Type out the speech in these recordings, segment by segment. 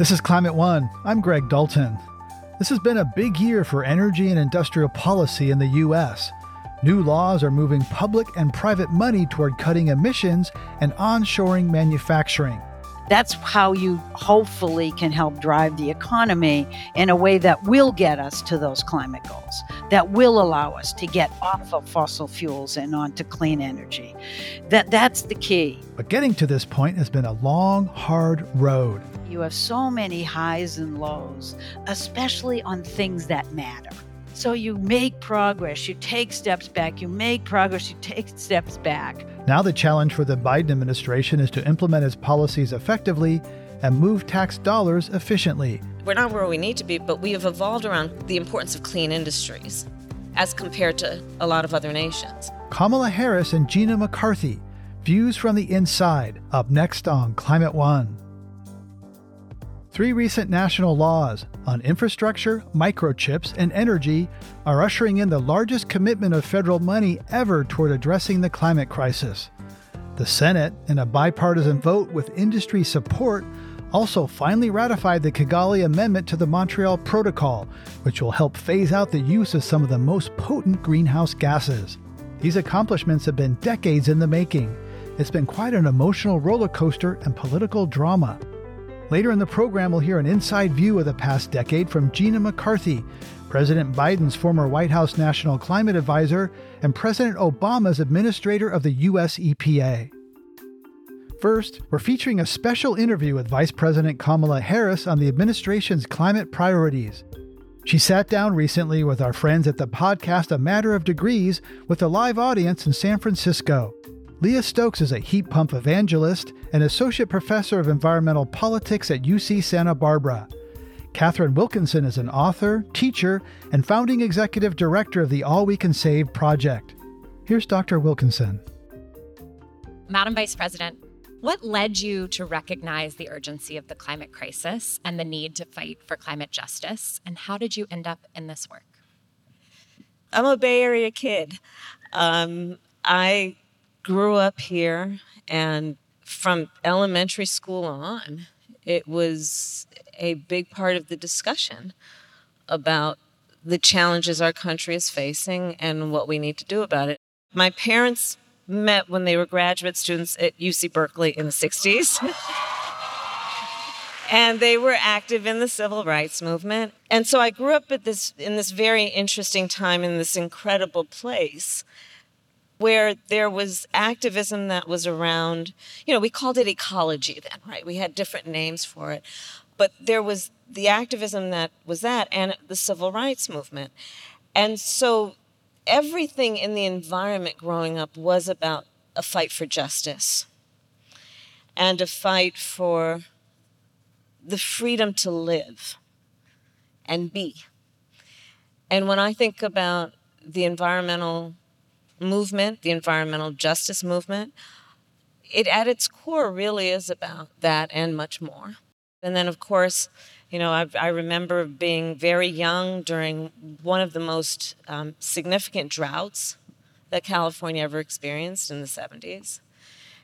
This is Climate One. I'm Greg Dalton. This has been a big year for energy and industrial policy in the U.S. New laws are moving public and private money toward cutting emissions and onshoring manufacturing. That's how you hopefully can help drive the economy in a way that will get us to those climate goals, that will allow us to get off of fossil fuels and onto clean energy. That, that's the key. But getting to this point has been a long, hard road. You have so many highs and lows, especially on things that matter. So you make progress, you take steps back, you make progress, you take steps back. Now, the challenge for the Biden administration is to implement its policies effectively and move tax dollars efficiently. We're not where we need to be, but we have evolved around the importance of clean industries as compared to a lot of other nations. Kamala Harris and Gina McCarthy, views from the inside, up next on Climate One. Three recent national laws on infrastructure, microchips, and energy are ushering in the largest commitment of federal money ever toward addressing the climate crisis. The Senate, in a bipartisan vote with industry support, also finally ratified the Kigali Amendment to the Montreal Protocol, which will help phase out the use of some of the most potent greenhouse gases. These accomplishments have been decades in the making. It's been quite an emotional roller coaster and political drama. Later in the program, we'll hear an inside view of the past decade from Gina McCarthy, President Biden's former White House National Climate Advisor and President Obama's administrator of the U.S. EPA. First, we're featuring a special interview with Vice President Kamala Harris on the administration's climate priorities. She sat down recently with our friends at the podcast A Matter of Degrees with a live audience in San Francisco. Leah Stokes is a heat pump evangelist and associate professor of environmental politics at UC Santa Barbara. Katharine Wilkinson is an author, teacher, and founding executive director of the All We Can Save project. Here's Dr. Wilkinson. Madam Vice President, what led you to recognize the urgency of the climate crisis and the need to fight for climate justice? And how did you end up in this work? I'm a Bay Area kid. Um, I grew up here, and from elementary school on, it was a big part of the discussion about the challenges our country is facing and what we need to do about it. My parents met when they were graduate students at UC Berkeley in the 60s. and they were active in the civil rights movement. And so I grew up at this in this very interesting time in this incredible place where there was activism that was around, you know, we called it ecology then, right? We had different names for it. But there was the activism that was that and the civil rights movement. And so everything in the environment growing up was about a fight for justice and a fight for the freedom to live and be. And when I think about the environmental movement, the environmental justice movement, it at its core really is about that and much more. And then, of course, you know, I, I remember being very young during one of the most um, significant droughts that California ever experienced in the 70s.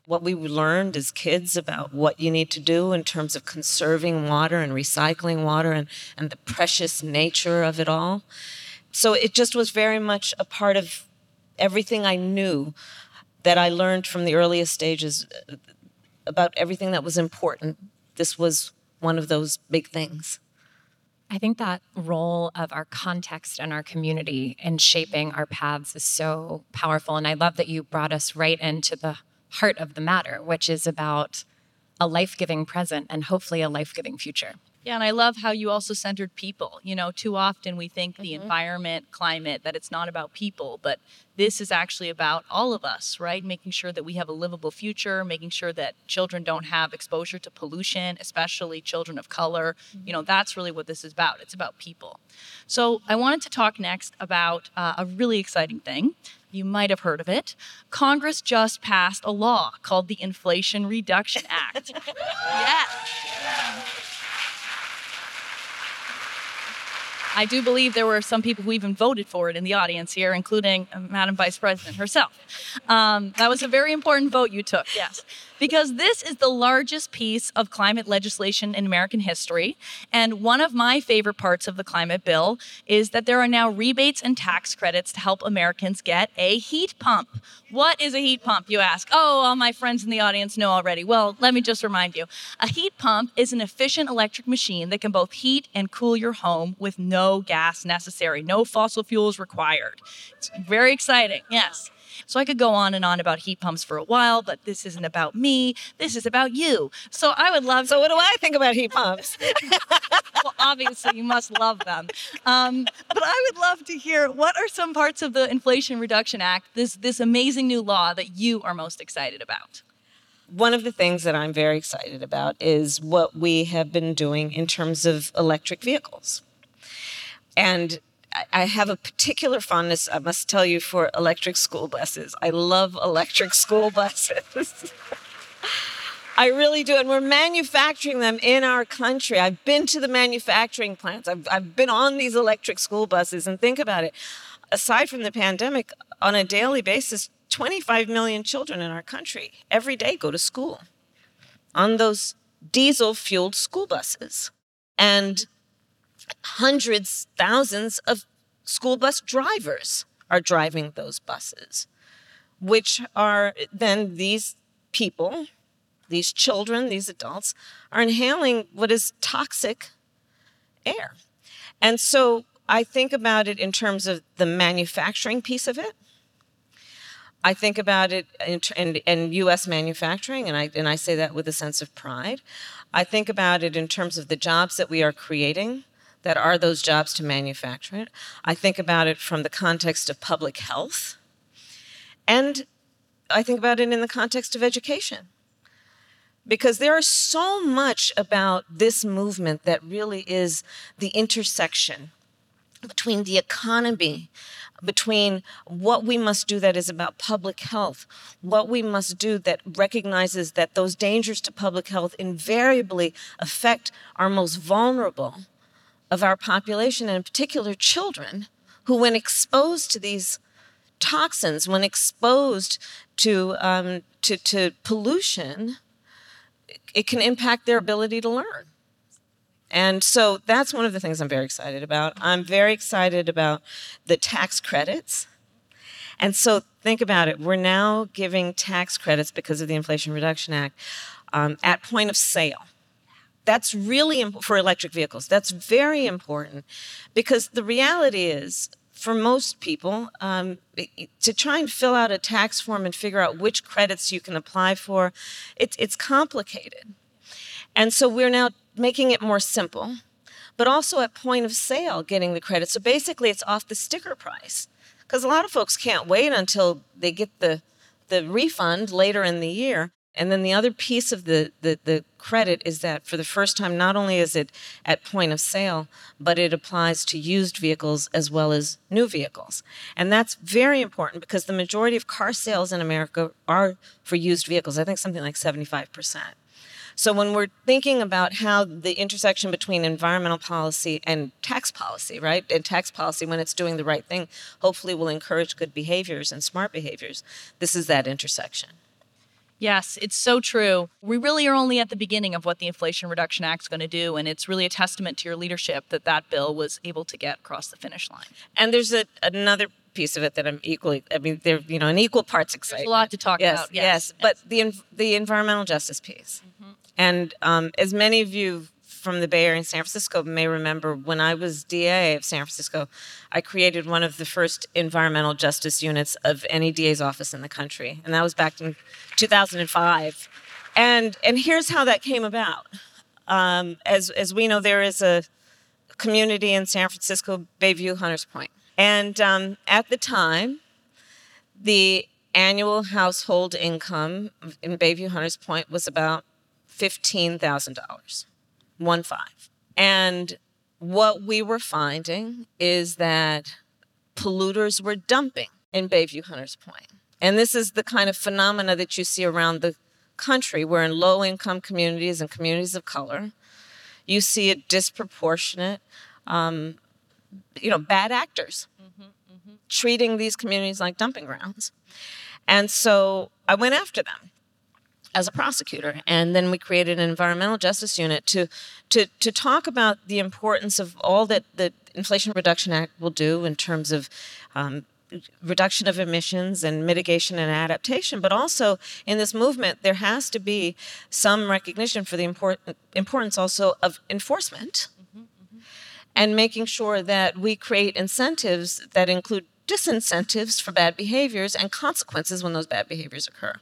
What we learned as kids about what you need to do in terms of conserving water and recycling water and, and the precious nature of it all. So it just was very much a part of everything I knew that I learned from the earliest stages uh, about everything that was important. This was one of those big things. I think that role of our context and our community in shaping our paths is so powerful. And I love that you brought us right into the heart of the matter, which is about a life giving present and hopefully a life giving future. Yeah, and I love how you also centered people. You know, too often we think the mm-hmm. environment, climate, that it's not about people, but this is actually about all of us, right? Making sure that we have a livable future, making sure that children don't have exposure to pollution, especially children of color. Mm-hmm. You know, that's really what this is about. It's about people. So I wanted to talk next about uh, a really exciting thing. You might have heard of it. Congress just passed a law called the Inflation Reduction Act. yes. I do believe there were some people who even voted for it in the audience here, including uh, Madam Vice President herself. Um, that was a very important vote you took, yes. Because this is the largest piece of climate legislation in American history. And one of my favorite parts of the climate bill is that there are now rebates and tax credits to help Americans get a heat pump. What is a heat pump, you ask? Oh, all my friends in the audience know already. Well, let me just remind you a heat pump is an efficient electric machine that can both heat and cool your home with no gas necessary, no fossil fuels required. It's very exciting, yes. So I could go on and on about heat pumps for a while, but this isn't about me. This is about you. So I would love. So what do I think about heat pumps? well, obviously you must love them. Um, but I would love to hear what are some parts of the Inflation Reduction Act, this this amazing new law that you are most excited about. One of the things that I'm very excited about is what we have been doing in terms of electric vehicles. And I have a particular fondness, I must tell you, for electric school buses. I love electric school buses. I really do. And we're manufacturing them in our country. I've been to the manufacturing plants, I've, I've been on these electric school buses. And think about it aside from the pandemic, on a daily basis, 25 million children in our country every day go to school on those diesel fueled school buses. And hundreds, thousands of school bus drivers are driving those buses, which are then these people, these children, these adults, are inhaling what is toxic air. And so I think about it in terms of the manufacturing piece of it. I think about it in, in, in, U.S. manufacturing, and I and I say that with a sense of pride. I think about it in terms of the jobs that we are creating that are those jobs to manufacture it. I think about it from the context of public health. And I think about it in the context of education. Because there is so much about this movement that really is the intersection between the economy, between what we must do that is about public health, what we must do that recognizes that those dangers to public health invariably affect our most vulnerable of our population, and in particular children, who, when exposed to these toxins, when exposed to, um, to, to pollution, it can impact their ability to learn. And so that's one of the things I'm very excited about. I'm very excited about the tax credits. And so think about it. We're now giving tax credits because of the Inflation Reduction Act um, at point of sale. That's really important for electric vehicles. That's very important because the reality is, for most people, um, to try and fill out a tax form and figure out which credits you can apply for, it, it's complicated. And so we're now making it more simple, but also at point of sale getting the credit. So basically, it's off the sticker price because a lot of folks can't wait until they get the the refund later in the year. And then the other piece of the, the, the, credit is that for the first time, not only is it at point of sale, but it applies to used vehicles as well as new vehicles. And that's very important because the majority of car sales in America are for used vehicles. I think something like 75%. So when we're thinking about how the intersection between environmental policy and tax policy, right? And tax policy, when it's doing the right thing, hopefully will encourage good behaviors and smart behaviors. This is that intersection. Yes, it's so true. We really are only at the beginning of what the Inflation Reduction Act is going to do, and it's really a testament to your leadership that that bill was able to get across the finish line. And there's a, another piece of it that I'm equally, I mean, they're you know in equal parts excited. There's a lot to talk yes, about. Yes, yes, but the the environmental justice piece, mm-hmm. and um, as many of you from the Bay Area and San Francisco may remember when I was DA of San Francisco, I created one of the first environmental justice units of any DA's office in the country, and that was back in 2005. And and here's how that came about. Um, as as we know, there is a community in San Francisco, Bayview Hunters Point, and um, at the time, the annual household income in Bayview Hunters Point was about fifteen thousand dollars one five. And what we were finding is that polluters were dumping in Bayview Hunters Point. And this is the kind of phenomena that you see around the country, where in low income communities and communities of color, you see a disproportionate, um, you know, bad actors mm-hmm, mm-hmm. treating these communities like dumping grounds. And so I went after them. As a prosecutor. And then we created an environmental justice unit to, to, to talk about the importance of all that the Inflation Reduction Act will do in terms of um, reduction of emissions and mitigation and adaptation, but also in this movement, there has to be some recognition for the important importance also of enforcement and making sure that we create incentives that include disincentives for bad behaviors and consequences when those bad behaviors occur.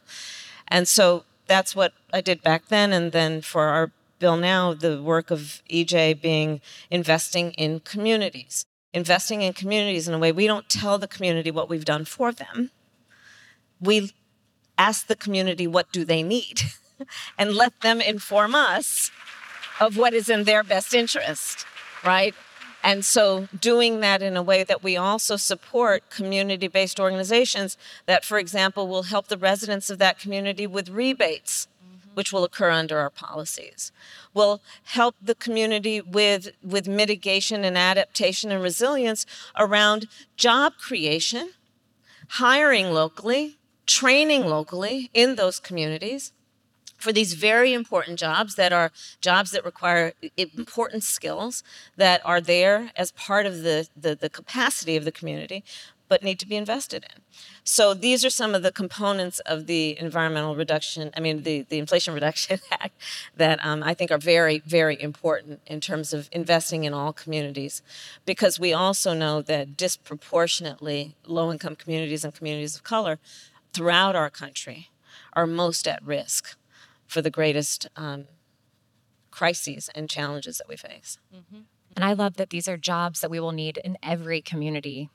And so that's what I did back then. And then for our bill now, the work of EJ being investing in communities, investing in communities in a way we don't tell the community what we've done for them. We ask the community what do they need and let them inform us of what is in their best interest, right? And so, doing that in a way that we also support community based organizations that, for example, will help the residents of that community with rebates, mm-hmm. which will occur under our policies, will help the community with, with mitigation and adaptation and resilience around job creation, hiring locally, training locally in those communities for these very important jobs that are jobs that require important skills that are there as part of the, the, the, capacity of the community but need to be invested in. So these are some of the components of the environmental reduction i mean the, the inflation reduction act that um, i think are very very important in terms of investing in all communities because we also know that disproportionately low income communities and communities of color throughout our country are most at risk for the greatest um, crises and challenges that we face. Mm-hmm. And I love that these are jobs that we will need in every community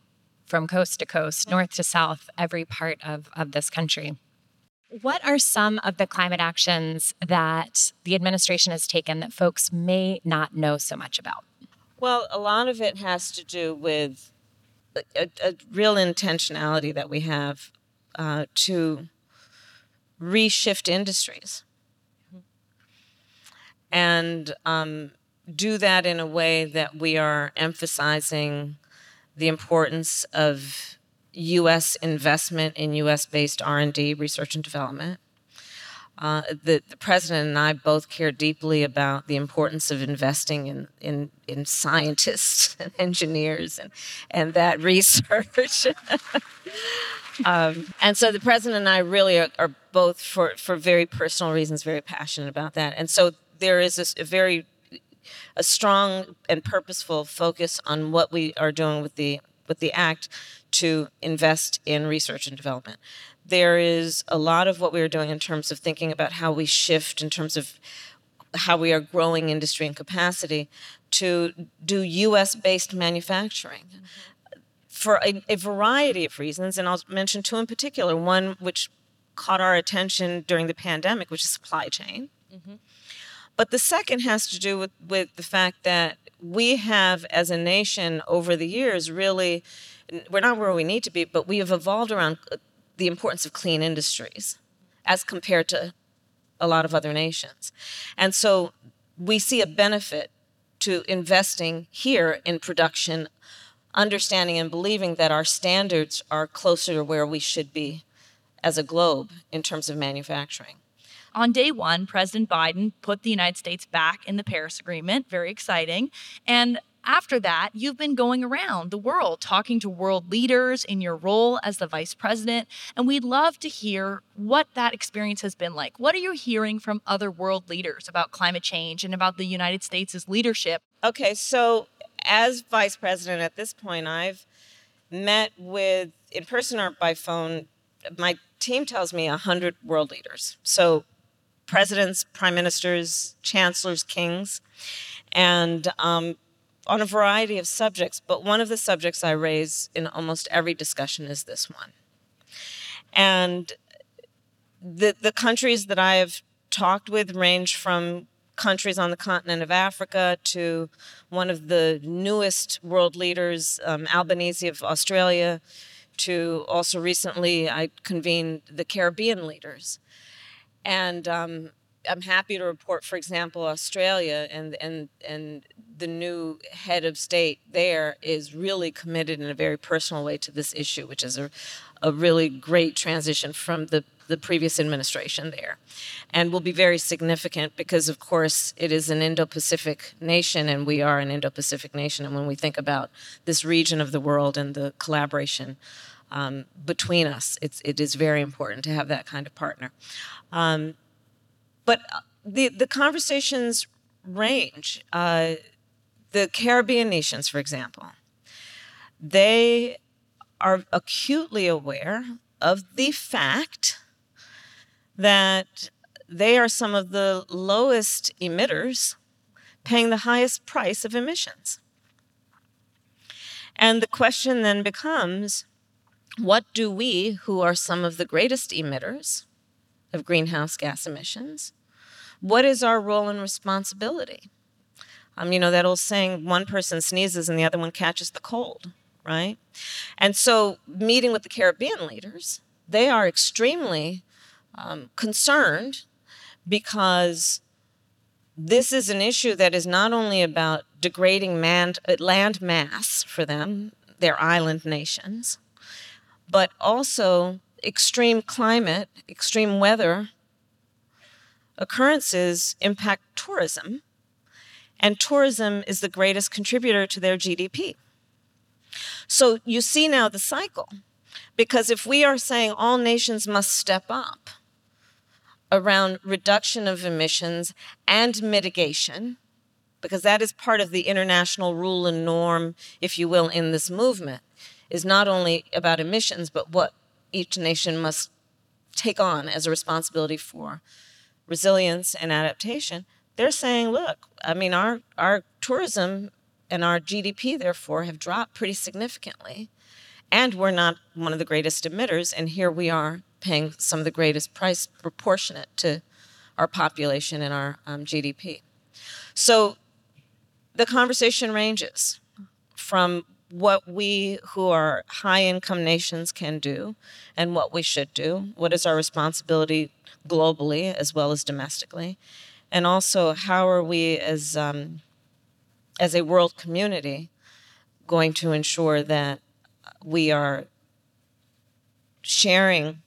from coast to coast, north to south, every part of, of this country. What are some of the climate actions that the administration has taken that folks may not know so much about? Well, a lot of it has to do with a, a real intentionality that we have uh, to reshift industries and um, do that in a way that we are emphasizing the importance of U.S. investment in U.S.-based R&D, research and development. Uh, the, the, president and I both care deeply about the importance of investing in, in, in scientists and engineers and, and that research. um, and so the president and I really are, are, both, for, for very personal reasons, very passionate about that. And so there is a, a very a strong and purposeful focus on what we are doing with the with the act to invest in research and development. There is a lot of what we are doing in terms of thinking about how we shift in terms of how we are growing industry and capacity to do US based manufacturing. For a, a, variety of reasons, and I'll mention two in particular. One which caught our attention during the pandemic, which is supply chain. Mm-hmm. But the second has to do with, with the fact that we have, as a nation, over the years, really, we're not where we need to be, but we have evolved around uh, the importance of clean industries as compared to a lot of other nations. And so we see a benefit to investing here in production, understanding and believing that our standards are closer to where we should be as a globe in terms of manufacturing. On day one, President Biden put the United States back in the Paris Agreement. Very exciting. And after that, you've been going around the world talking to world leaders in your role as the vice president. And we'd love to hear what that experience has been like. What are you hearing from other world leaders about climate change and about the United States' leadership? Okay, so as vice president at this point, I've met with, in person or by phone, my team tells me 100 world leaders. So presidents, prime ministers, chancellors, kings, and um, on a variety of subjects. But one of the subjects I raise in almost every discussion is this one. And the, the countries that I have talked with range from countries on the continent of Africa to one of the newest world leaders, um, Albanese of Australia, to also recently I convened the Caribbean leaders. And um, I'm happy to report, for example, Australia and and and the new head of state there is really committed in a very personal way to this issue, which is a, a really great transition from the the previous administration there, and will be very significant because, of course, it is an Indo-Pacific nation, and we are an Indo-Pacific nation. And when we think about this region of the world and the collaboration um, between us, it's it is very important to have that kind of partner. Um, but uh, the the conversations range. Uh, the Caribbean nations, for example, they are acutely aware of the fact that they are some of the lowest emitters paying the highest price of emissions. And the question then becomes what do we, who are some of the greatest emitters of greenhouse gas emissions, what is our role and responsibility? Um, you know, that old saying, one person sneezes and the other one catches the cold, right? And so, meeting with the Caribbean leaders, they are extremely um, concerned because this is an issue that is not only about degrading land mass for them, their island nations, but also extreme climate, extreme weather occurrences impact tourism, and tourism is the greatest contributor to their GDP. So you see now the cycle, because if we are saying all nations must step up, around reduction of emissions and mitigation, because that is part of the international rule and norm, if you will, in this movement, is not only about emissions, but what each nation must take on as a responsibility for resilience and adaptation. They're saying, look, I mean, our, our tourism and our GDP, therefore, have dropped pretty significantly. And we're not one of the greatest emitters, and here we are paying some of the greatest price proportionate to our population and our um, GDP. So the conversation ranges from what we who are high income nations can do and what we should do, what is our responsibility globally as well as domestically, and also how are we as, um, as a world community going to ensure that we are sharing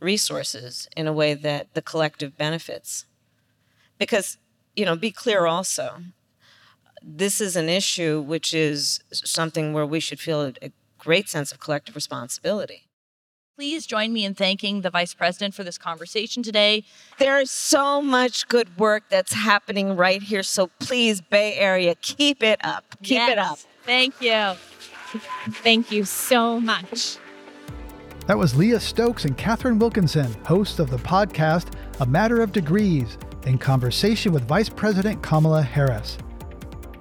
resources in a way that the collective benefits. Because, you know, be clear also, this is an issue which is something where we should feel a great sense of collective responsibility. Please join me in thanking the Vice President for this conversation today. There is so much good work that's happening right here. So please, Bay Area, keep it up. Keep yes. it up. Thank you. Thank you so much. That was Leah Stokes and Katharine Wilkinson, hosts of the podcast A Matter of Degrees, in conversation with Vice President Kamala Harris.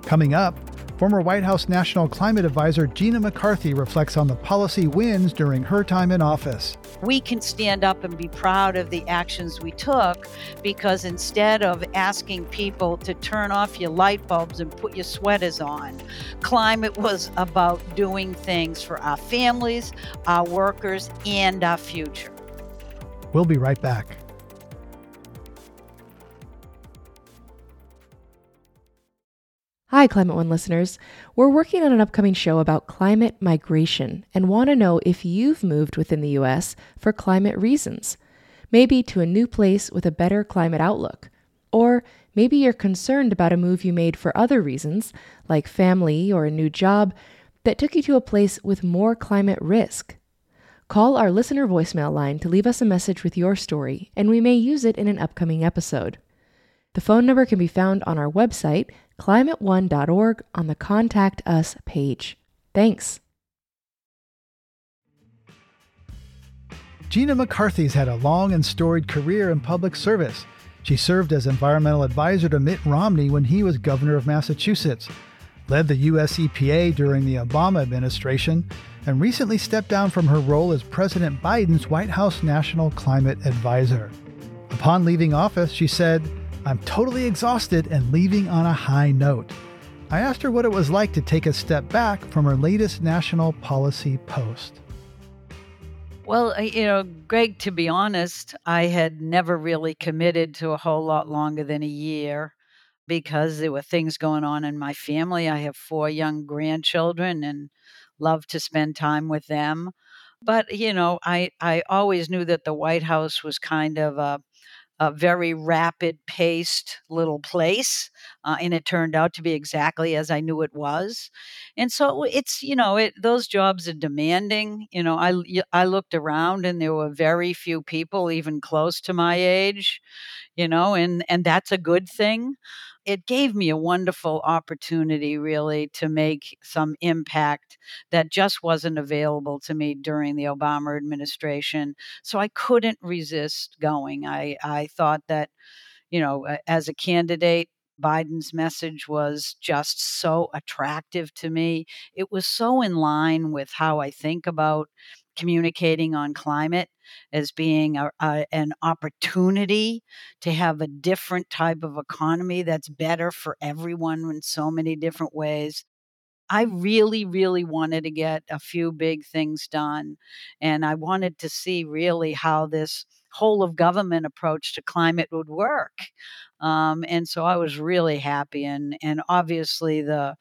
Coming up, Former White House National Climate Advisor Gina McCarthy reflects on the policy wins during her time in office. We can stand up and be proud of the actions we took because instead of asking people to turn off your light bulbs and put your sweaters on, climate was about doing things for our families, our workers, and our future. We'll be right back. Hi, Climate One listeners. We're working on an upcoming show about climate migration and want to know if you've moved within the U.S. for climate reasons. Maybe to a new place with a better climate outlook. Or maybe you're concerned about a move you made for other reasons, like family or a new job, that took you to a place with more climate risk. Call our listener voicemail line to leave us a message with your story, and we may use it in an upcoming episode. The phone number can be found on our website climateone.org on the Contact Us page. Thanks. Gina McCarthy's had a long and storied career in public service. She served as environmental advisor to Mitt Romney when he was governor of Massachusetts, led the U.S. EPA during the Obama administration, and recently stepped down from her role as President Biden's White House National Climate Advisor. Upon leaving office, she said, I'm totally exhausted and leaving on a high note. I asked her what it was like to take a step back from her latest national policy post. Well, you know, Greg, to be honest, I had never really committed to a whole lot longer than a year because there were things going on in my family. I have four young grandchildren and love to spend time with them. But, you know, I, I always knew that the White House was kind of a, a very rapid paced little place. Uh, and it turned out to be exactly as I knew it was. And so it's, you know, it, those jobs are demanding. You know, I, I looked around and there were very few people even close to my age, you know, and, and that's a good thing it gave me a wonderful opportunity really to make some impact that just wasn't available to me during the Obama administration. So I couldn't resist going. I, I thought that, you know, as a candidate, Biden's message was just so attractive to me. It was so in line with how I think about communicating on climate as being a, a, an opportunity to have a different type of economy that's better for everyone in so many different ways. I really, really wanted to get a few big things done. And I wanted to see really how this whole of government approach to climate would work. Um, and so I was really happy. And, and obviously, the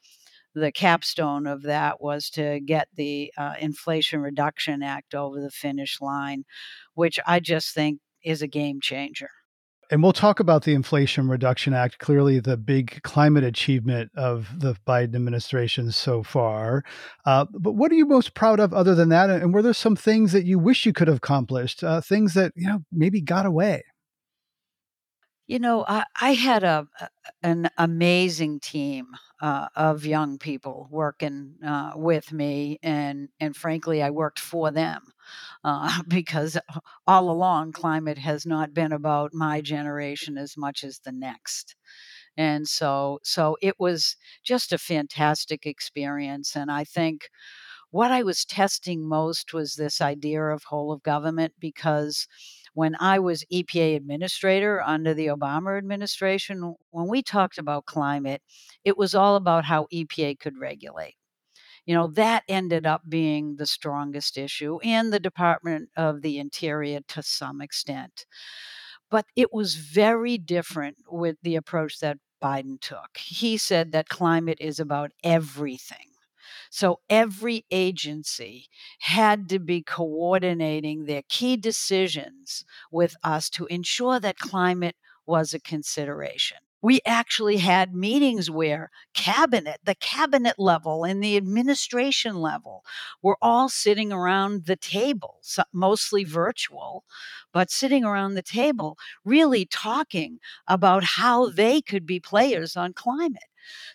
the capstone of that was to get the uh, Inflation Reduction Act over the finish line, which I just think is a game changer. And we'll talk about the Inflation Reduction Act, clearly the big climate achievement of the Biden administration so far. Uh, but what are you most proud of other than that? And were there some things that you wish you could have accomplished, uh, things that, you know, maybe got away? You know, I, I had a an amazing team uh, of young people working uh, with me, and and frankly, I worked for them uh, because all along climate has not been about my generation as much as the next. And so so it was just a fantastic experience and i think what i was testing most was this idea of whole of government because when I was EPA administrator under the Obama administration, when we talked about climate, it was all about how EPA could regulate. You know, that ended up being the strongest issue, and the Department of the Interior to some extent. But it was very different with the approach that Biden took. He said that climate is about everything. So every agency had to be coordinating their key decisions with us to ensure that climate was a consideration. We actually had meetings where cabinet the cabinet level and the administration level were all sitting around the table mostly virtual but sitting around the table really talking about how they could be players on climate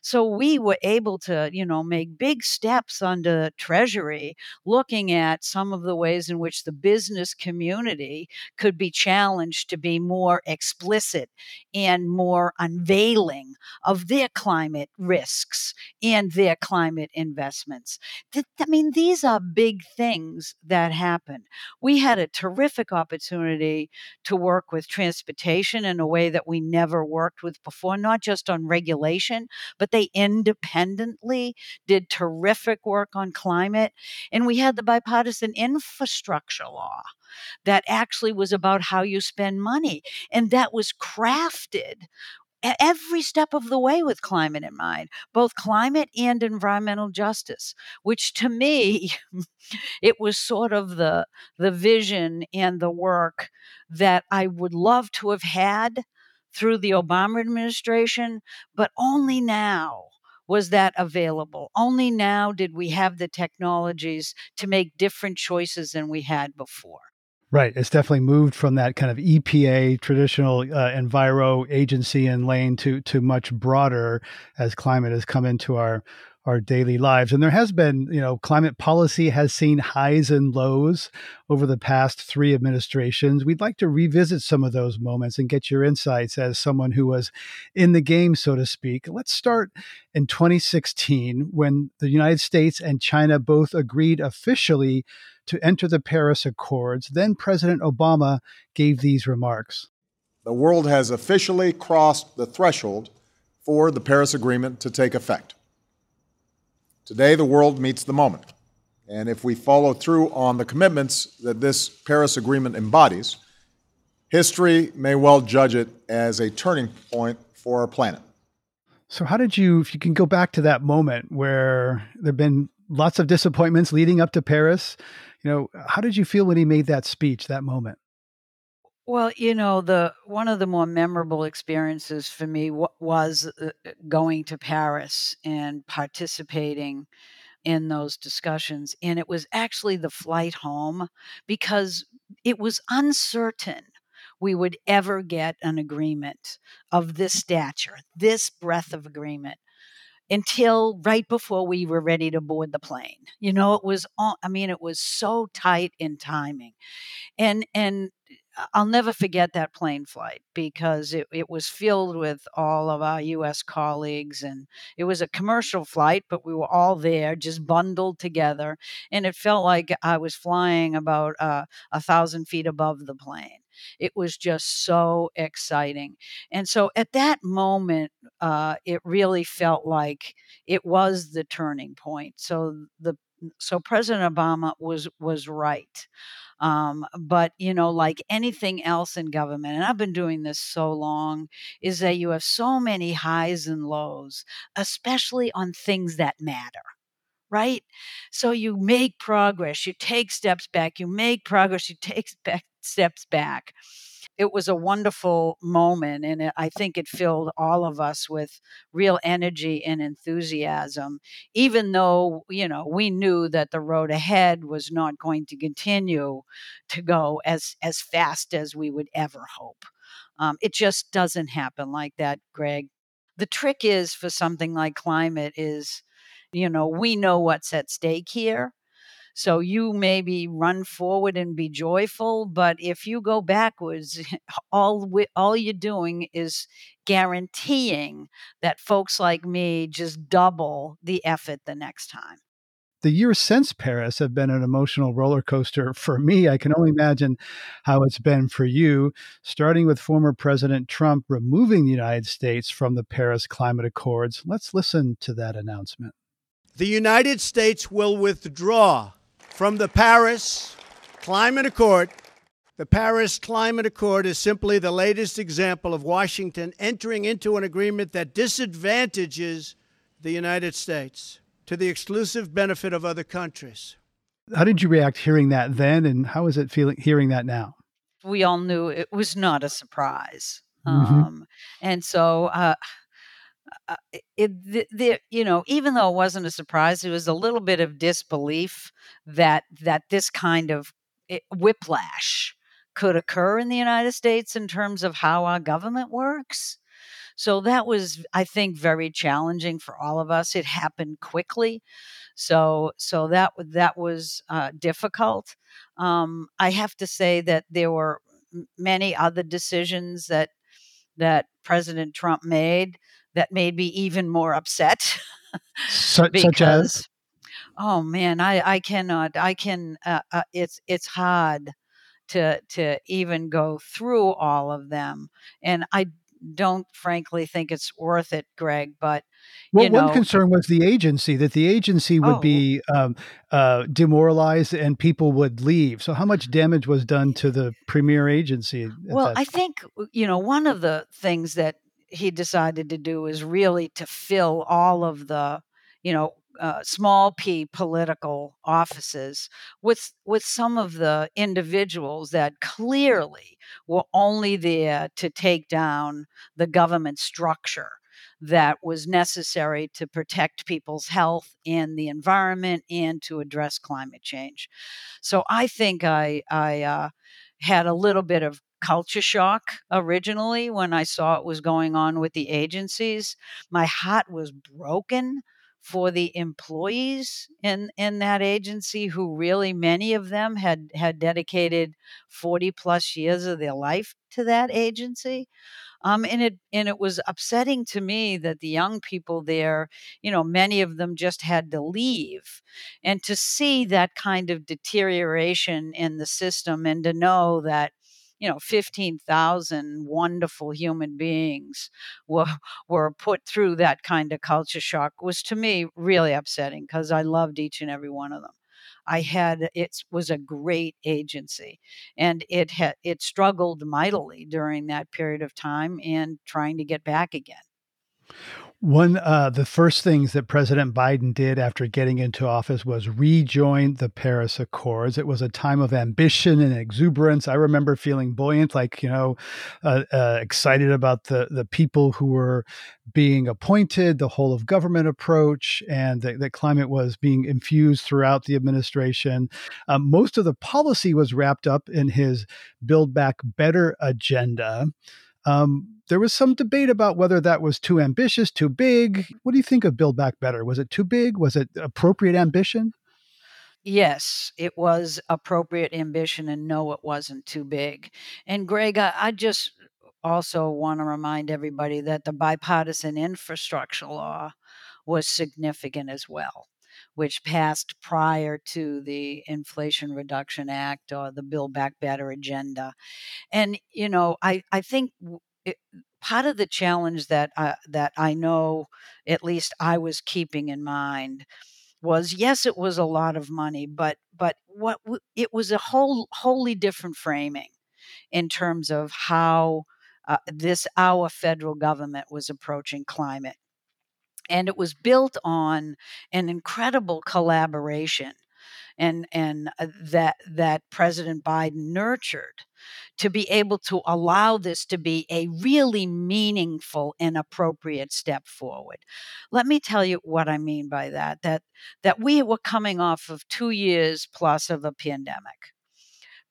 so we were able to, you know, make big steps under Treasury, looking at some of the ways in which the business community could be challenged to be more explicit and more unveiling of their climate risks and their climate investments. I mean, these are big things that happen. We had a terrific opportunity to work with transportation in a way that we never worked with before, not just on regulation, but they independently did terrific work on climate. And we had the bipartisan infrastructure law that actually was about how you spend money. And that was crafted every step of the way with climate in mind, both climate and environmental justice, which to me, it was sort of the, the vision and the work that I would love to have had through the Obama administration, but only now was that available. Only now did we have the technologies to make different choices than we had before. Right. It's definitely moved from that kind of EPA traditional uh, enviro agency and lane to to much broader as climate has come into our our daily lives. And there has been, you know, climate policy has seen highs and lows over the past three administrations. We'd like to revisit some of those moments and get your insights as someone who was in the game, so to speak. Let's start in 2016 when the United States and China both agreed officially to enter the Paris Accords. Then President Obama gave these remarks. The world has officially crossed the threshold for the Paris Agreement to take effect. Today, the world meets the moment. And if we follow through on the commitments that this Paris Agreement embodies, history may well judge it as a turning point for our planet. So, how did you, if you can go back to that moment where there have been lots of disappointments leading up to Paris, you know, how did you feel when he made that speech, that moment? Well, you know, the one of the more memorable experiences for me was uh, going to Paris and participating in those discussions. And it was actually the flight home because it was uncertain we would ever get an agreement of this stature, this breadth of agreement until right before we were ready to board the plane. You know, it was all, I mean, it was so tight in timing. And and I'll never forget that plane flight because it, it was filled with all of our US colleagues and it was a commercial flight, but we were all there just bundled together. And it felt like I was flying about uh, a thousand feet above the plane. It was just so exciting. And so at that moment, uh, it really felt like it was the turning point. So the so President Obama was was right. Um, but you know, like anything else in government, and I've been doing this so long, is that you have so many highs and lows, especially on things that matter right? So you make progress, you take steps back, you make progress, you take back steps back. It was a wonderful moment, and it, I think it filled all of us with real energy and enthusiasm, even though, you know, we knew that the road ahead was not going to continue to go as, as fast as we would ever hope. Um, it just doesn't happen like that, Greg. The trick is for something like climate is, you know, we know what's at stake here so you maybe run forward and be joyful, but if you go backwards, all all you're doing is guaranteeing that folks like me just double the effort the next time. The years since Paris have been an emotional roller coaster for me. I can only imagine how it's been for you, starting with former President Trump removing the United States from the Paris Climate Accords. Let's listen to that announcement. The United States will withdraw from the Paris Climate Accord. The Paris Climate Accord is simply the latest example of Washington entering into an agreement that disadvantages the United States to the exclusive benefit of other countries. How did you react hearing that then, and how is it feeling hearing that now? We all knew it was not a surprise, mm-hmm. um, and so uh, uh, it, the, the, you know, even though it wasn't a surprise, it was a little bit of disbelief that that this kind of eh, whiplash could occur in the United States in terms of how our government works. So that was, I think, very challenging for all of us. It happened quickly, so so that that was uh, difficult. Um, I have to say that there were many other decisions that that President Trump made that made me even more upset. Because, such as? Oh man, I I cannot. I can. Uh, uh, it's it's hard to to even go through all of them, and I don't frankly think it's worth it, Greg. But well, know, one concern was the agency that the agency would oh. be um, uh, demoralized and people would leave. So, how much damage was done to the premier agency? Well, I think you know one of the things that he decided to do is really to fill all of the, you know, uh, small p political offices with with some of the individuals that clearly were only there to take down the government structure that was necessary to protect people's health and the environment and to address climate change. So I think I I uh, had a little bit of culture shock originally when I saw what was going on with the agencies. My heart was broken for the employees in in that agency who really many of them had had dedicated 40 plus years of their life to that agency um, and it and it was upsetting to me that the young people there, you know, many of them just had to leave, and to see that kind of deterioration in the system, and to know that you know 15,000 wonderful human beings were were put through that kind of culture shock was to me really upsetting because I loved each and every one of them. I had it was a great agency, and it had it struggled mightily during that period of time in trying to get back again. One, uh, the first things that President Biden did after getting into office was rejoin the Paris Accords. It was a time of ambition and exuberance. I remember feeling buoyant, like you know, uh, uh, excited about the the people who were being appointed, the whole of government approach, and that, climate was being infused throughout the administration. Um, most of the policy was wrapped up in his Build Back Better agenda. Um, there was some debate about whether that was too ambitious, too big. What do you think of Build Back Better? Was it too big? Was it appropriate ambition? Yes, it was appropriate ambition, and no, it wasn't too big. And Greg, I, I just also want to remind everybody that the bipartisan infrastructure law was significant as well, which passed prior to the Inflation Reduction Act or the Build Back Better agenda. And, you know, I, I think it, part of the challenge that uh, that I know, at least I was keeping in mind, was yes, it was a lot of money, but but what w- it was a whole wholly different framing in terms of how uh, this our federal government was approaching climate, and it was built on an incredible collaboration and and uh, that that President Biden nurtured to be able to allow this to be a really meaningful and appropriate step forward. Let me tell you what I mean by that that that we were coming off of 2 years plus of a pandemic.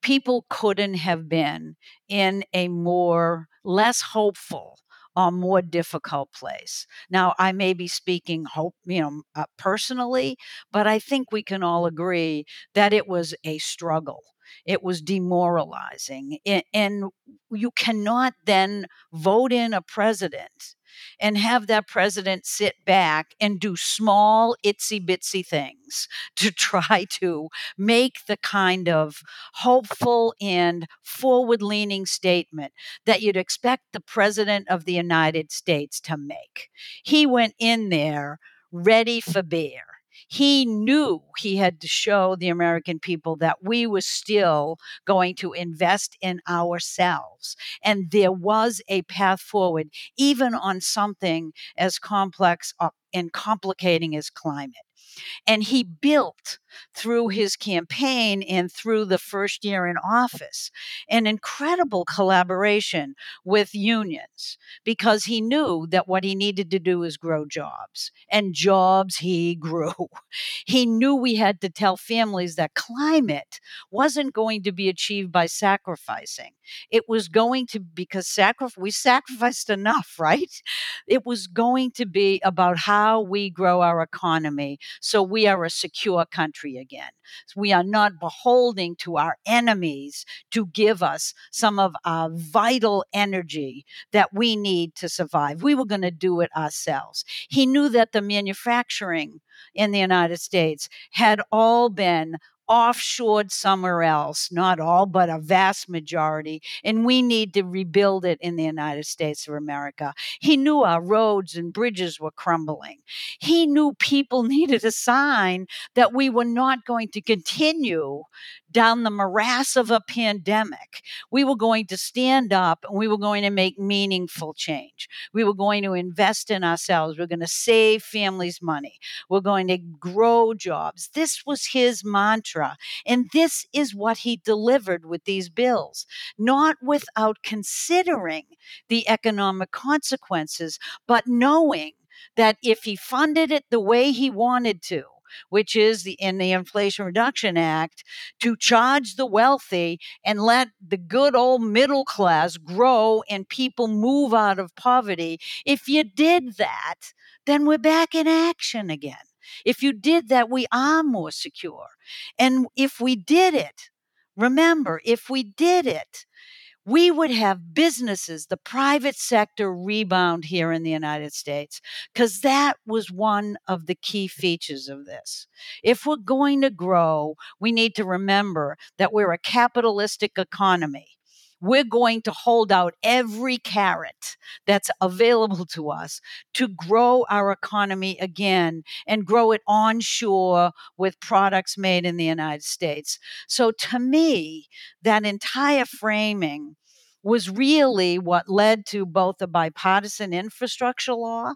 People couldn't have been in a more less hopeful a more difficult place. Now, I may be speaking hope, you know, uh, personally, but I think we can all agree that it was a struggle. It was demoralizing. And you cannot then vote in a president and have that president sit back and do small, itsy bitsy things to try to make the kind of hopeful and forward leaning statement that you'd expect the president of the United States to make. He went in there ready for bear he knew he had to show the American people that we were still going to invest in ourselves. And there was a path forward, even on something as complex uh, and complicating as climate. And he built through his campaign and through the first year in office an incredible collaboration with unions because he knew that what he needed to do is grow jobs. And jobs he grew. He knew we had to tell families that climate wasn't going to be achieved by sacrificing. It was going to because sacrifice we sacrificed enough, right? It was going to be about how we grow our economy so we are a secure country again. So we are not beholding to our enemies to give us some of our vital energy that we need to survive. We were going to do it ourselves. He knew that the manufacturing in the United States had all been offshored somewhere else, not all, but a vast majority. And we need to rebuild it in the United States of America. He knew our roads and bridges were crumbling. He knew people needed a sign that we were not going to continue down the morass of a pandemic. We were going to stand up and we were going to make meaningful change. We were going to invest in ourselves. We're going to save families money. We're going to grow jobs. This was his mantra. And this is what he delivered with these bills, not without considering the economic consequences, but knowing that if he funded it the way he wanted to, which is the in the Inflation Reduction Act, to charge the wealthy and let the good old middle class grow and people move out of poverty. If you did that, then we're back in action again. If you did that, we are more secure. And if we did it, remember, if we did it, we would have businesses, the private sector rebound here in the United States, because that was one of the key features of this. If we're going to grow, we need to remember that we're a capitalistic economy. We're going to hold out every carrot that's available to us to grow our economy again and grow it onshore with products made in the United States. So to me, that entire framing was really what led to both the bipartisan infrastructure law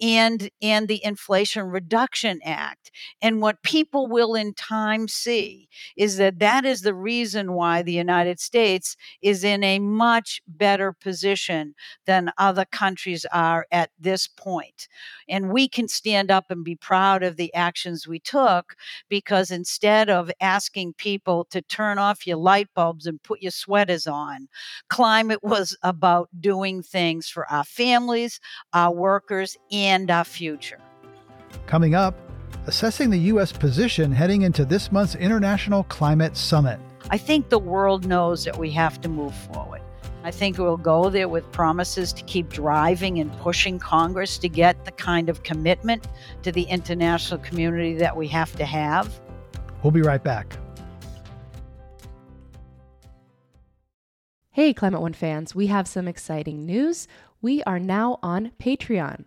and and the inflation reduction act and what people will in time see is that that is the reason why the united states is in a much better position than other countries are at this point. and we can stand up and be proud of the actions we took because instead of asking people to turn off your light bulbs and put your sweaters on climate was about doing things for our families our workers and and our future. Coming up, assessing the U.S. position heading into this month's International Climate Summit. I think the world knows that we have to move forward. I think we'll go there with promises to keep driving and pushing Congress to get the kind of commitment to the international community that we have to have. We'll be right back. Hey, Climate One fans, we have some exciting news. We are now on Patreon.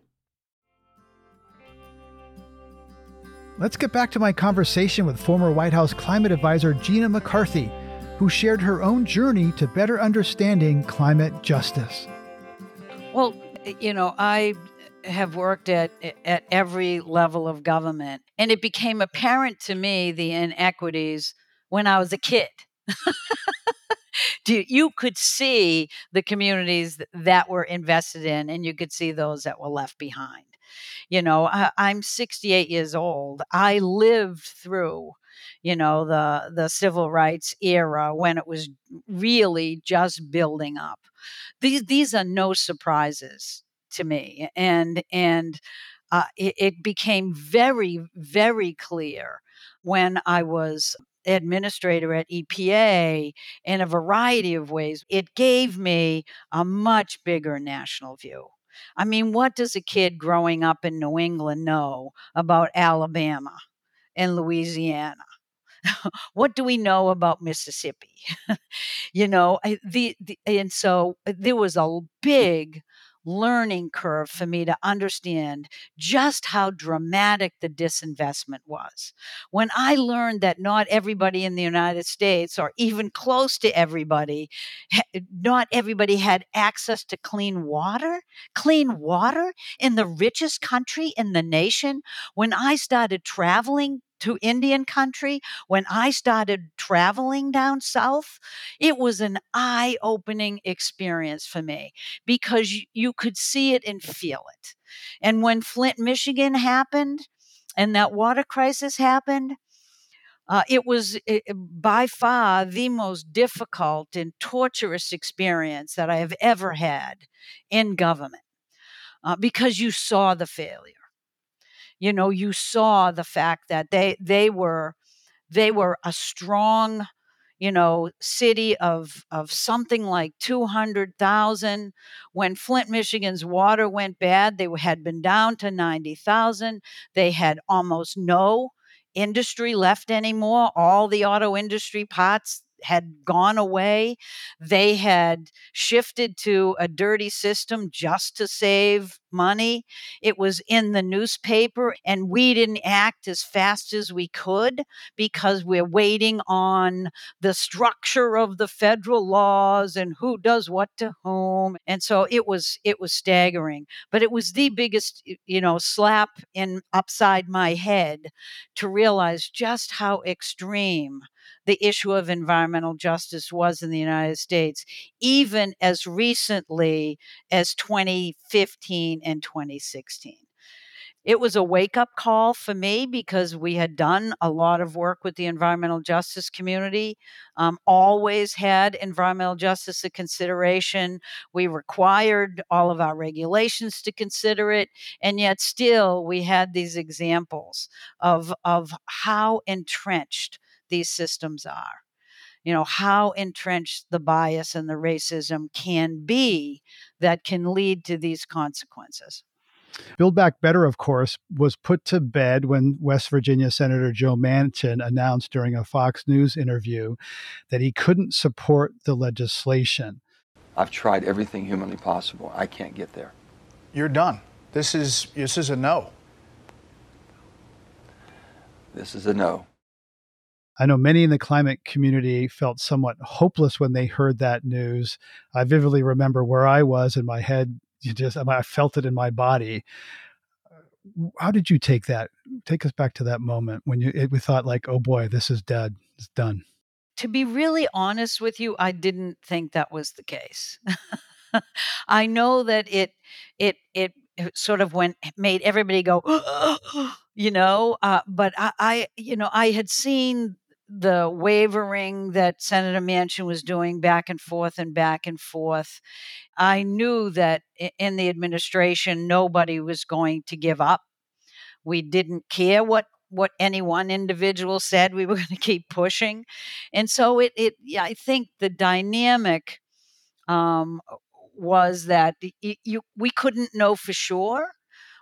Let's get back to my conversation with former White House climate advisor Gina McCarthy, who shared her own journey to better understanding climate justice. Well, you know, I have worked at at every level of government, and it became apparent to me the inequities when I was a kid. you could see the communities that were invested in, and you could see those that were left behind. You know, I, I'm 68 years old. I lived through you know the the civil rights era when it was really just building up these these are no surprises to me and and uh, it, it became very very clear when i was administrator at EPA in a variety of ways. It gave me a much bigger national view. I mean, what does a kid growing up in New England know about Alabama and Louisiana? what do we know about Mississippi? you know, the, the and so uh, there was a big learning curve for me to understand just how dramatic the disinvestment was. When I learned that not everybody in the United States, or even close to everybody, not everybody had access to clean water, clean water in the richest country in the nation, when I started traveling to Indian country, when I started traveling down south, it was an eye opening experience for me because you could see it and feel it. And when Flint, Michigan happened and that water crisis happened, uh, it was it, by far the most difficult and torturous experience that I have ever had in government uh, because you saw the failure you know you saw the fact that they they were they were a strong you know city of of something like 200,000 when Flint Michigan's water went bad they had been down to 90,000 they had almost no industry left anymore. All the auto industry parts had gone away. They had shifted to a dirty system just to save money. It was in the newspaper, and we didn't act as fast as we could because we're waiting on the structure of the federal laws and who does what to whom. And so it was it was staggering, but it was the biggest you know slap in upside my head to realize just how extreme the issue of environmental justice was in the United States, even as recently as 2015 and 2016. it was a wake up call for me because we had done a lot of work with the environmental justice community, um, always had environmental justice a consideration. We required all of our regulations to consider it. And yet, still, we had these examples of, of how entrenched these systems are. You know, how entrenched the bias and the racism can be that can lead to these consequences. Build Back Better, of course, was put to bed when West Virginia Senator Joe Manchin announced during a Fox News interview that he couldn't support the legislation. I've tried everything humanly possible. I can't get there. You're done. This is this is a no. This is a no. I know many in the climate community felt somewhat hopeless when they heard that news. I vividly remember where I was in my head just I felt it in my body. How did you take that? Take us back to that moment when you it, we thought like, oh boy, this is dead. It's done. To be really honest with you, I didn't think that was the case. I know that it it it sort of went made everybody go you know uh, but I, I you know i had seen the wavering that Senator Manchin was doing back and forth and back and forth, I knew that in the administration, nobody was going to give up. We didn't care what what any one individual said. We were going to keep pushing, and so it. It. I think the dynamic um, was that you we couldn't know for sure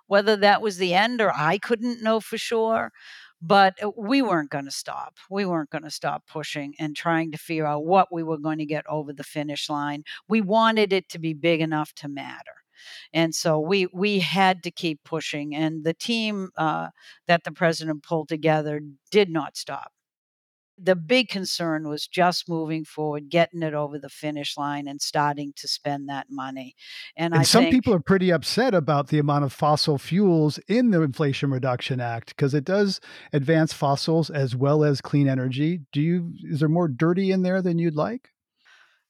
whether that was the end, or I couldn't know for sure but uh, we weren't going to stop. We weren't going to stop pushing and trying to figure out what we were going to get over the finish line. We wanted it to be big enough to matter. And so we we had to keep pushing, and the team uh, that the president pulled together did not stop the big concern was just moving forward, getting it over the finish line, and starting to spend that money. And, and some think, people are pretty upset about the amount of fossil fuels in the Inflation Reduction Act because it does advance fossils as well as clean energy. Do you is there more dirty in there than you'd like?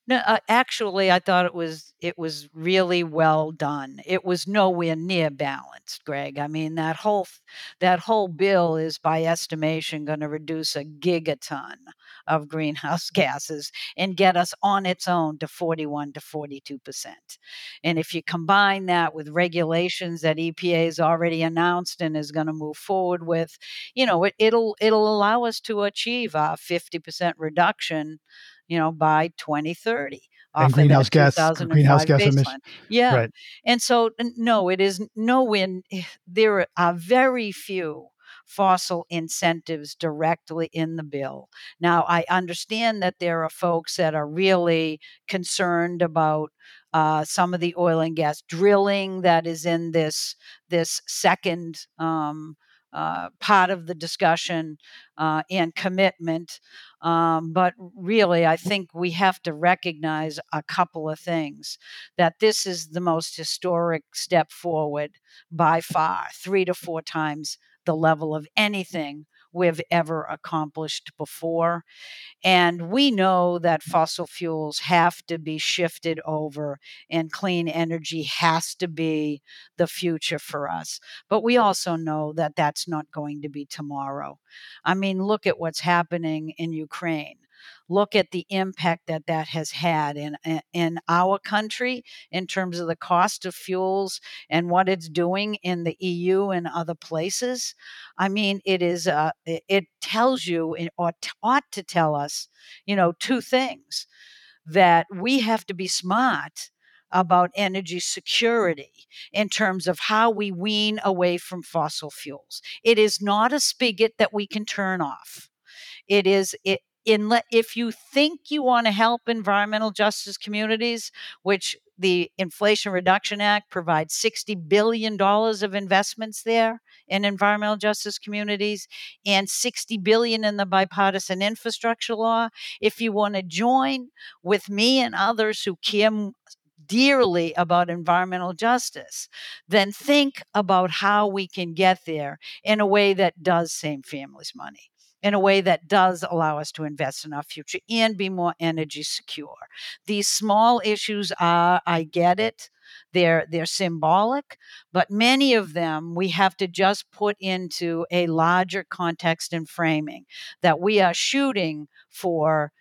No, uh, actually, I thought it was it was really well done. It was nowhere near balanced, Greg. I mean that whole that whole bill is by estimation going to reduce a gigaton of greenhouse gases and get us on its own to 41 to 42 percent. And if you combine that with regulations that EPA has already announced and is going to move forward with, you know, it, it'll it'll allow us to achieve a 50 percent reduction you know, by 2030. And greenhouse gas, greenhouse gas emissions. Yeah. Right. And so, no, it is no win. Eh, there are very few fossil incentives directly in the bill. Now, I understand that there are folks that are really concerned about uh, some of the oil and gas drilling that is in this this second um, uh, part of the discussion uh, and commitment. Um, but really, I think we have to recognize a couple of things that this is the most historic step forward by far, three to four times the level of anything we've ever accomplished before. And we know that fossil fuels have to be shifted over and clean energy has to be the future for us. But we also know that that's not going to be tomorrow. I mean, look at what's happening in Ukraine look at the impact that that has had in in our country in terms of the cost of fuels and what it's doing in the EU and other places. I mean, it is uh, it tells you or ought to tell us, you know, two things that we have to be smart about energy security in terms of how we wean away from fossil fuels. It is not a spigot that we can turn off. It is it in if you think you want to help environmental justice communities, which the Inflation Reduction Act provides $60 billion of investments there in environmental justice communities and 60 billion in the bipartisan infrastructure law. If you want to join with me and others who care dearly about environmental justice, then think about how we can get there in a way that does save families money in a way that does allow us to invest in our future and be more energy secure. These small issues are, I get it. They're they're symbolic, but many of them we have to just put into a larger context and framing that we are shooting for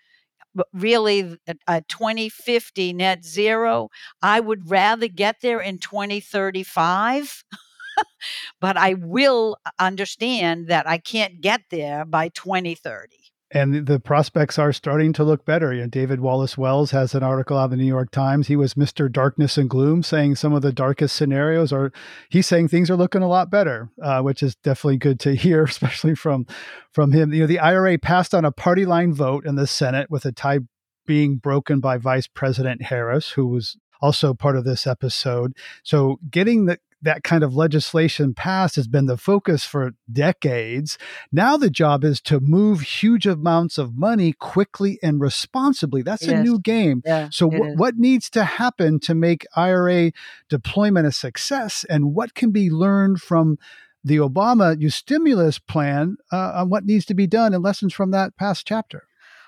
really a, 2050 net zero. I would rather get there in 2035. but I will understand that I can't get there by 2030 and the prospects are starting to look better. You know, David Wallace Wells has an article out of the New York Times. He was Mr. Darkness and Gloom, saying some of the darkest scenarios are. He's saying things are looking a lot better, uh, which is definitely good to hear, especially from from him. You know, the IRA passed on a party line vote in the Senate with a tie being broken by Vice President Harris, who was also part of this episode. So getting the that kind of legislation passed has been the focus for decades. Now the job is to move huge amounts of money quickly and responsibly. That's a new game. Yeah, so, w- what needs to happen to make IRA deployment a success, and what can be learned from the Obama stimulus plan uh, on what needs to be done and lessons from that past chapter?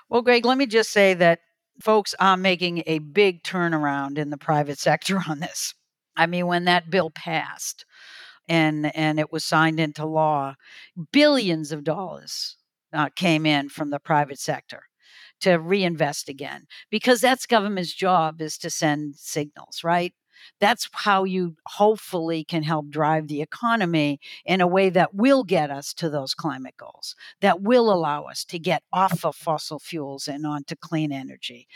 Well, Greg, let me just say that folks are making a big turnaround in the private sector on this. I mean, when that bill passed and and it was signed into law, billions of dollars uh, came in from the private sector to reinvest again because that's government's job is to send signals, right? That's how you hopefully can help drive the economy in a way that will get us to those climate goals, that will allow us to get off of fossil fuels and onto clean energy.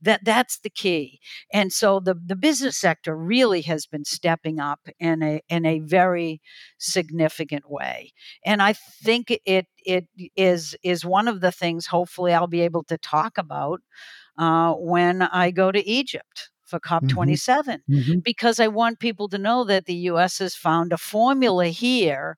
That that's the key. And so the, the business sector really has been stepping up in a in a very significant way. And I think it it is is one of the things hopefully I'll be able to talk about uh, when I go to Egypt for COP27 mm-hmm. mm-hmm. because I want people to know that the US has found a formula here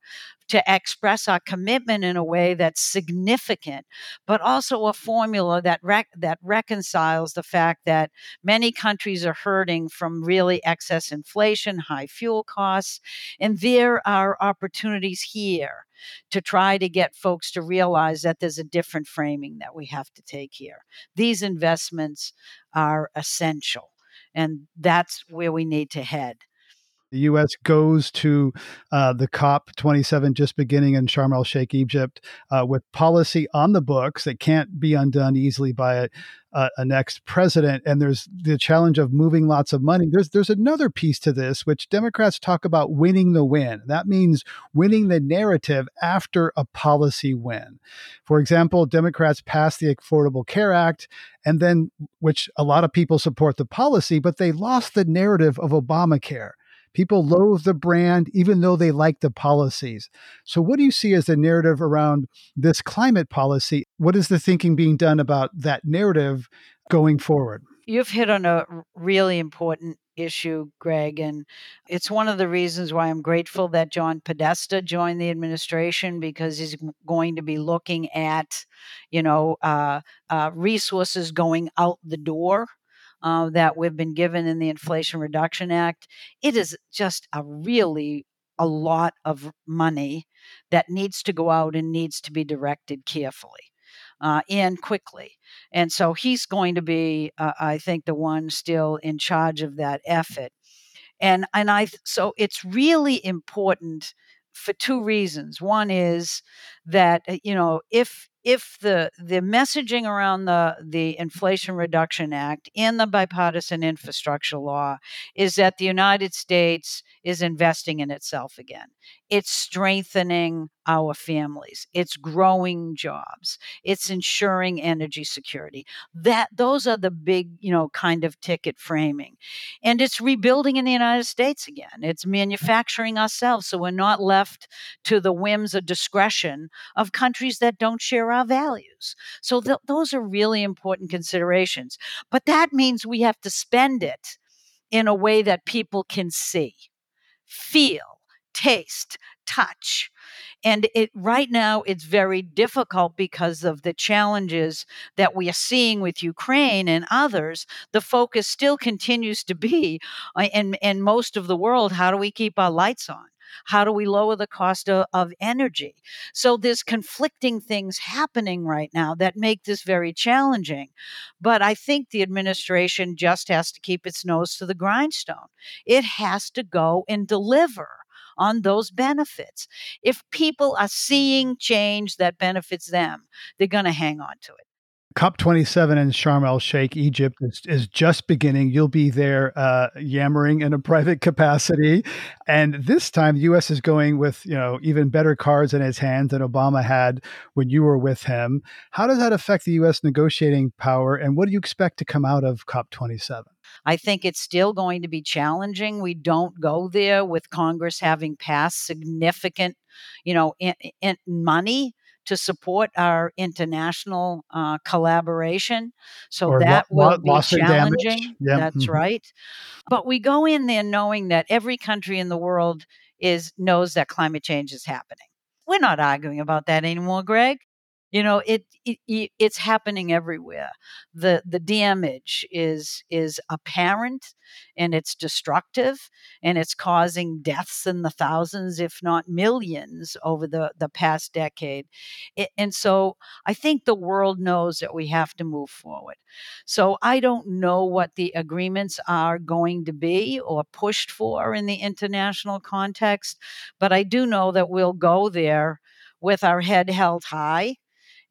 to express our commitment in a way that's significant, but also a formula that rec- that reconciles the fact that many countries are hurting from really excess inflation, high fuel costs, and there are opportunities here to try to get folks to realize that there's a different framing that we have to take here. These investments are essential and that's where we need to head. The U.S. goes to uh, the COP27 just beginning in Sharm el Sheikh, Egypt, uh, with policy on the books that can't be undone easily by a, a, a, next president. And there's the challenge of moving lots of money. There's there's another piece to this, which Democrats talk about winning the win. That means winning the narrative after a policy win. For example, Democrats passed the Affordable Care Act, and then which a lot of people support the policy, but they lost the narrative of Obamacare People loathe the brand, even though they like the policies. So, what do you see as the narrative around this climate policy? What is the thinking being done about that narrative going forward? You've hit on a really important issue, Greg, and it's one of the reasons why I'm grateful that John Podesta joined the administration because he's going to be looking at, you know, uh, uh, resources going out the door uh, that we've been given in the Inflation Reduction Act. It is just a really a lot of money that needs to go out and needs to be directed carefully. Uh, and quickly. And so he's going to be, uh, I think, the one still in charge of that effort. And and I so it's really important for two reasons. One is that uh, you know if if the the messaging around the the Inflation Reduction Act in the bipartisan infrastructure law is that the United States is investing in itself again. It's strengthening our families. It's growing jobs. It's ensuring energy security. That those are the big, you know, kind of ticket framing. And it's rebuilding in the United States again. It's manufacturing ourselves so we're not left to the whims or discretion of countries that don't share our values. So th- those are really important considerations. But that means we have to spend it in a way that people can see feel, taste, touch. And it right now it's very difficult because of the challenges that we are seeing with Ukraine and others. The focus still continues to be uh, in in most of the world, how do we keep our lights on? How do we lower the cost of, of energy? So there's conflicting things happening right now that make this very challenging. But I think the administration just has to keep its nose to the grindstone. It has to go and deliver on those benefits. If people are seeing change that benefits them, they're going to hang on to it. COP27 in Sharm el Sheikh, Egypt, is, is just beginning. You'll be there uh, yammering in a private capacity. And this time, the U.S. is going with, you know, even better cards in its hands than Obama had when you were with him. How does that affect the U.S. negotiating power? And what do you expect to come out of COP27? I think it's still going to be challenging. We don't go there with Congress having passed significant, you know, in, in money to support our international uh, collaboration. So Or that lo- will be or damage. challenging. Yeah, That's mhm. right. But we go in there knowing that every country in the world is knows that climate change is happening. We're not arguing about that anymore, Greg. You know, it, it, it it's happening everywhere. The the damage is is apparent and it's destructive and it's causing deaths in the thousands, if not millions, over the, the past decade. I- and so I think the world knows that we have to move forward. So I don't know what the agreements are going to be or pushed for in the international context, but I do know that we'll go there with our head held high.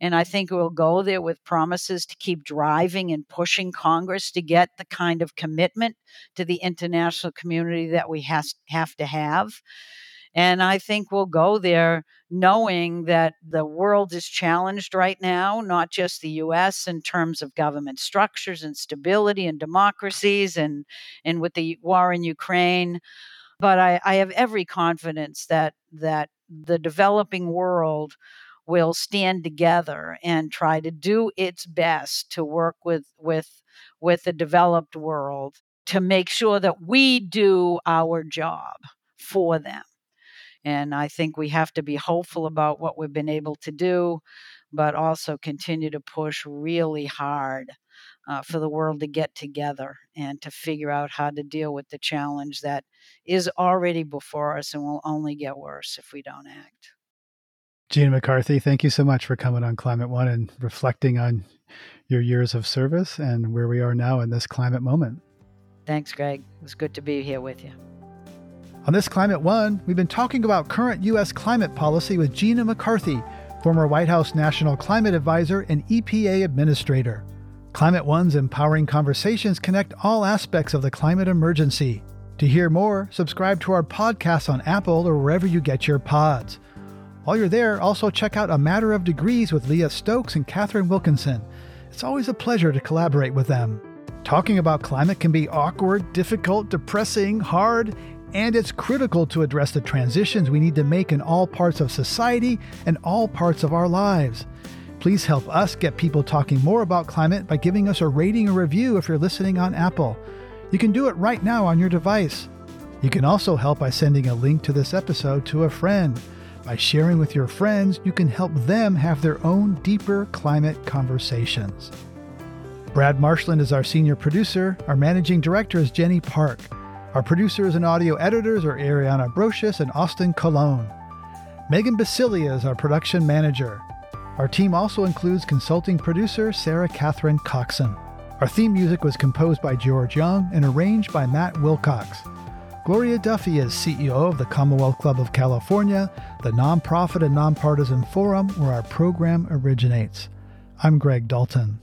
And I think we'll go there with promises to keep driving and pushing Congress to get the kind of commitment to the international community that we has, have to have. And I think we'll go there knowing that the world is challenged right now, not just the US in terms of government structures and stability and democracies and, and with the war in Ukraine. But I, I have every confidence that that the developing world will stand together and try to do its best to work with with with the developed world to make sure that we do our job for them. And I think we have to be hopeful about what we've been able to do, but also continue to push really hard uh, for the world to get together and to figure out how to deal with the challenge that is already before us and will only get worse if we don't act. Gina McCarthy, thank you so much for coming on Climate One and reflecting on your years of service and where we are now in this climate moment. Thanks, Greg. It was good to be here with you. On this Climate One, we've been talking about current U.S. climate policy with Gina McCarthy, former White House National Climate Advisor and EPA Administrator. Climate One's empowering conversations connect all aspects of the climate emergency. To hear more, subscribe to our podcast on Apple or wherever you get your pods. While you're there, also check out A Matter of Degrees with Leah Stokes and Katharine Wilkinson. It's always a pleasure to collaborate with them. Talking about climate can be awkward, difficult, depressing, hard, and it's critical to address the transitions we need to make in all parts of society and all parts of our lives. Please help us get people talking more about climate by giving us a rating or review if you're listening on Apple. You can do it right now on your device. You can also help by sending a link to this episode to a friend. By sharing with your friends, you can help them have their own deeper climate conversations. Brad Marshland is our senior producer. Our managing director is Jenny Park. Our producers and audio editors are Ariana Brocious and Austin Colón. Megan Basilia is our production manager. Our team also includes consulting producer Sarah Catherine Coxon. Our theme music was composed by George Young and arranged by Matt Wilcox. Gloria Duffy is CEO of the Commonwealth Club of California, the nonprofit and nonpartisan forum where our program originates. I'm Greg Dalton.